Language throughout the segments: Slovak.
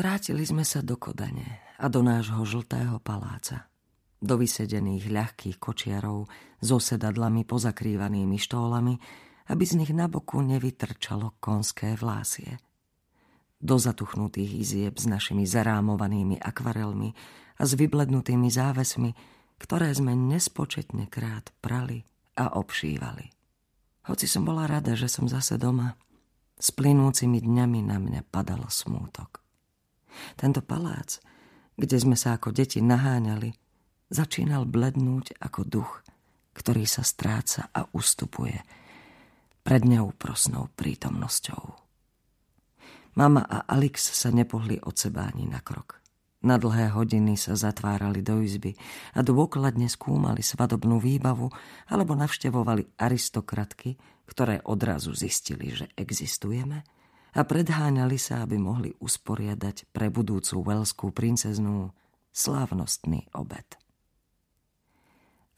Vrátili sme sa do Kodane a do nášho žltého paláca. Do vysedených ľahkých kočiarov so sedadlami pozakrývanými štólami, aby z nich na boku nevytrčalo konské vlásie. Do zatuchnutých izieb s našimi zarámovanými akvarelmi a s vyblednutými závesmi, ktoré sme nespočetne krát prali a obšívali. Hoci som bola rada, že som zase doma, s plynúcimi dňami na mňa padal smútok. Tento palác, kde sme sa ako deti naháňali, začínal blednúť ako duch, ktorý sa stráca a ustupuje pred neúprosnou prítomnosťou. Mama a Alex sa nepohli od seba ani na krok. Na dlhé hodiny sa zatvárali do izby a dôkladne skúmali svadobnú výbavu alebo navštevovali aristokratky, ktoré odrazu zistili, že existujeme – a predháňali sa, aby mohli usporiadať pre budúcu veľskú princeznú slávnostný obed.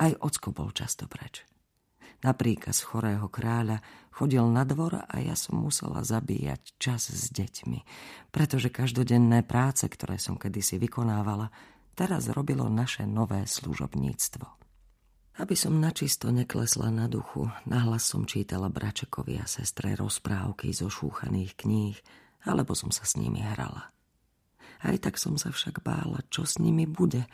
Aj ocko bol často preč. Na príkaz chorého kráľa chodil na dvor a ja som musela zabíjať čas s deťmi, pretože každodenné práce, ktoré som kedysi vykonávala, teraz robilo naše nové služobníctvo. Aby som načisto neklesla na duchu, nahlas som čítala Bračekovi a sestre rozprávky zo šúchaných kníh, alebo som sa s nimi hrala. Aj tak som sa však bála, čo s nimi bude,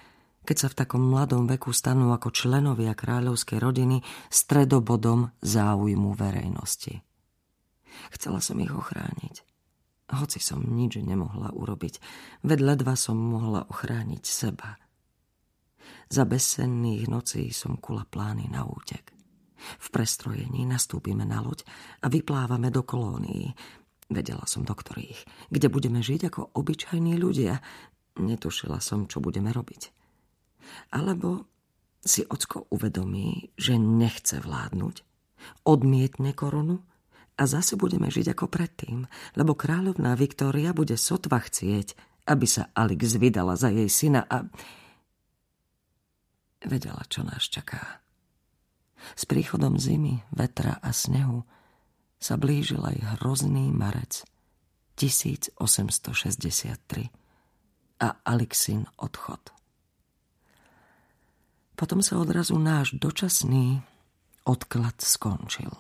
keď sa v takom mladom veku stanú ako členovia kráľovskej rodiny stredobodom záujmu verejnosti. Chcela som ich ochrániť. Hoci som nič nemohla urobiť, veď ledva som mohla ochrániť seba – za bezsenných nocí som kula plány na útek. V prestrojení nastúpime na loď a vyplávame do kolónií. Vedela som do ktorých, kde budeme žiť ako obyčajní ľudia. Netušila som, čo budeme robiť. Alebo si ocko uvedomí, že nechce vládnuť, odmietne korunu a zase budeme žiť ako predtým, lebo kráľovná Viktória bude sotva chcieť, aby sa Alex vydala za jej syna a Vedela, čo nás čaká. S príchodom zimy, vetra a snehu sa blížil aj hrozný marec 1863 a Alexin odchod. Potom sa odrazu náš dočasný odklad skončil.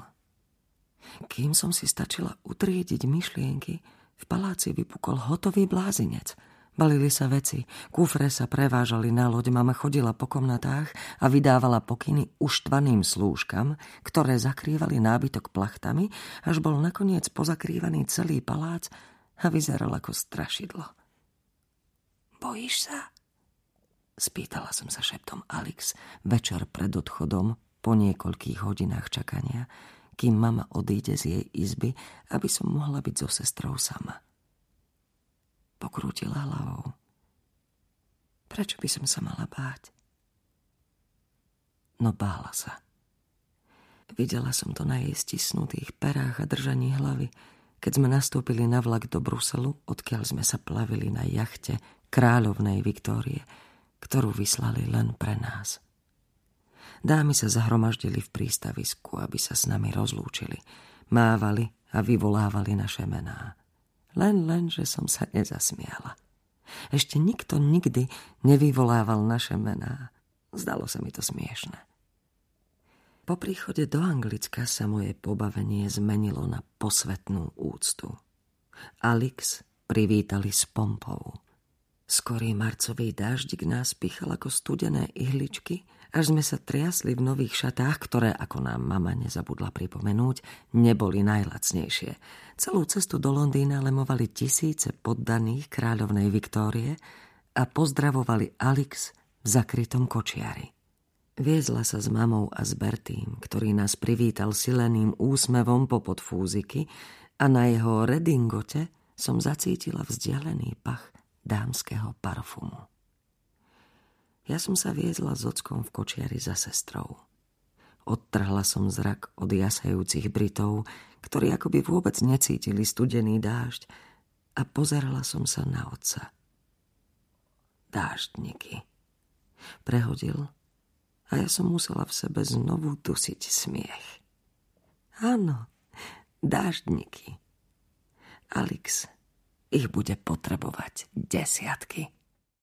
Kým som si stačila utriediť myšlienky, v paláci vypukol hotový blázinec – Balili sa veci, kufre sa prevážali na loď, mama chodila po komnatách a vydávala pokyny uštvaným slúžkam, ktoré zakrývali nábytok plachtami, až bol nakoniec pozakrývaný celý palác a vyzeral ako strašidlo. Bojíš sa? Spýtala som sa šeptom Alex večer pred odchodom po niekoľkých hodinách čakania, kým mama odíde z jej izby, aby som mohla byť so sestrou sama. Pokrútila hlavou. Prečo by som sa mala báť? No bála sa. Videla som to na jej stisnutých perách a držaní hlavy, keď sme nastúpili na vlak do Bruselu, odkiaľ sme sa plavili na jachte kráľovnej Viktórie, ktorú vyslali len pre nás. Dámy sa zahromaždili v prístavisku, aby sa s nami rozlúčili, mávali a vyvolávali naše mená. Len, len, že som sa nezasmiala. Ešte nikto nikdy nevyvolával naše mená. Zdalo sa mi to smiešne. Po príchode do Anglicka sa moje pobavenie zmenilo na posvetnú úctu. Alex privítali s pompou. Skorý marcový dáždik nás pichal ako studené ihličky – až sme sa triasli v nových šatách, ktoré, ako nám mama nezabudla pripomenúť, neboli najlacnejšie. Celú cestu do Londýna lemovali tisíce poddaných kráľovnej Viktórie a pozdravovali Alex v zakrytom kočiari. Viezla sa s mamou a s Bertým, ktorý nás privítal sileným úsmevom po podfúziky a na jeho redingote som zacítila vzdialený pach dámskeho parfumu. Ja som sa viezla s ockom v kočiari za sestrou. Odtrhla som zrak od jasajúcich Britov, ktorí akoby vôbec necítili studený dážď a pozerala som sa na otca. Dáždniky. Prehodil a ja som musela v sebe znovu dusiť smiech. Áno, dáždniky. Alex ich bude potrebovať desiatky.